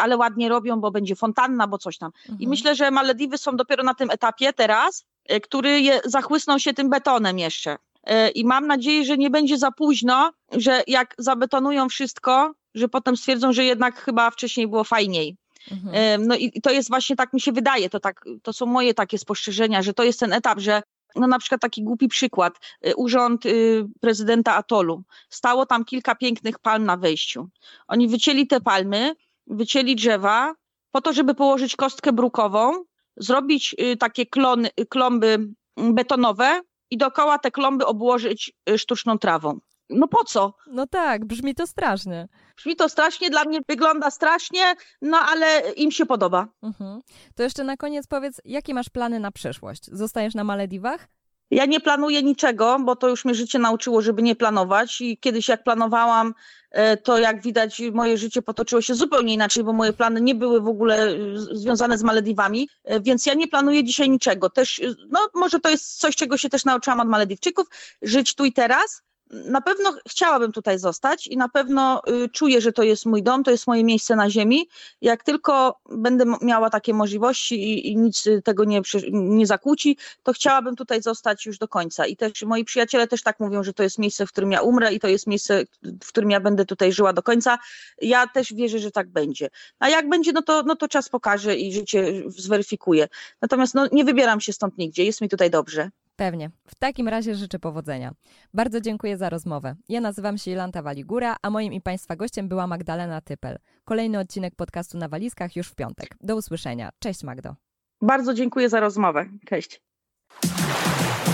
ale ładnie robią, bo będzie fontanna, bo coś tam. Mhm. I myślę, że Malediwy są dopiero na tym etapie teraz, e, który je, zachłysnął się tym betonem jeszcze. E, I mam nadzieję, że nie będzie za późno, że jak zabetonują wszystko, że potem stwierdzą, że jednak chyba wcześniej było fajniej. Mhm. E, no i to jest właśnie tak mi się wydaje, to, tak, to są moje takie spostrzeżenia, że to jest ten etap, że no na przykład taki głupi przykład, urząd y, prezydenta Atolu. Stało tam kilka pięknych palm na wejściu. Oni wycięli te palmy, wycięli drzewa po to, żeby położyć kostkę brukową, zrobić y, takie klony, klomby betonowe i dookoła te klomby obłożyć y, sztuczną trawą. No po co? No tak, brzmi to strasznie. Brzmi to strasznie, dla mnie wygląda strasznie, no ale im się podoba. Mhm. To jeszcze na koniec powiedz, jakie masz plany na przyszłość? Zostajesz na Malediwach? Ja nie planuję niczego, bo to już mnie życie nauczyło, żeby nie planować. I kiedyś, jak planowałam, e, to jak widać, moje życie potoczyło się zupełnie inaczej, bo moje plany nie były w ogóle e, związane z Malediwami, e, więc ja nie planuję dzisiaj niczego. Też, no, może to jest coś, czego się też nauczyłam od Malediwczyków, żyć tu i teraz, na pewno chciałabym tutaj zostać i na pewno y, czuję, że to jest mój dom, to jest moje miejsce na ziemi. Jak tylko będę miała takie możliwości i, i nic tego nie, nie zakłóci, to chciałabym tutaj zostać już do końca. I też moi przyjaciele też tak mówią, że to jest miejsce, w którym ja umrę i to jest miejsce, w którym ja będę tutaj żyła do końca. Ja też wierzę, że tak będzie. A jak będzie, no to, no to czas pokaże i życie zweryfikuje. Natomiast no, nie wybieram się stąd nigdzie, jest mi tutaj dobrze. Pewnie. W takim razie życzę powodzenia. Bardzo dziękuję za rozmowę. Ja nazywam się Jolanta Waligura, a moim i Państwa gościem była Magdalena Typel. Kolejny odcinek podcastu na walizkach już w piątek. Do usłyszenia. Cześć Magdo. Bardzo dziękuję za rozmowę. Cześć.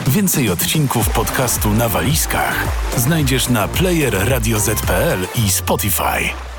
Więcej odcinków podcastu na walizkach znajdziesz na player i Spotify.